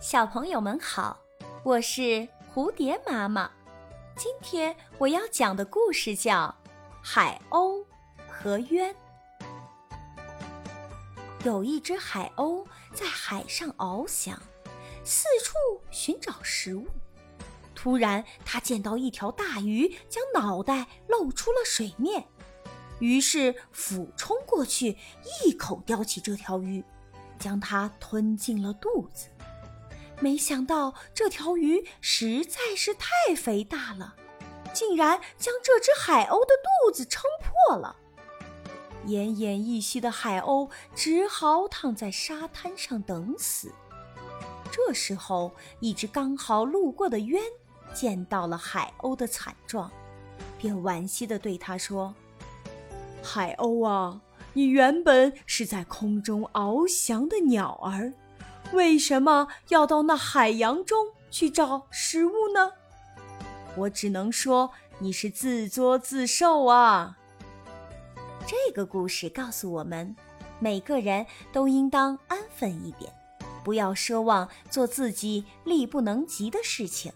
小朋友们好，我是蝴蝶妈妈。今天我要讲的故事叫《海鸥和鸢》。有一只海鸥在海上翱翔，四处寻找食物。突然，它见到一条大鱼将脑袋露出了水面，于是俯冲过去，一口叼起这条鱼，将它吞进了肚子。没想到这条鱼实在是太肥大了，竟然将这只海鸥的肚子撑破了。奄奄一息的海鸥只好躺在沙滩上等死。这时候，一只刚好路过的鸢见到了海鸥的惨状，便惋惜地对它说：“海鸥啊，你原本是在空中翱翔的鸟儿。”为什么要到那海洋中去找食物呢？我只能说你是自作自受啊！这个故事告诉我们，每个人都应当安分一点，不要奢望做自己力不能及的事情。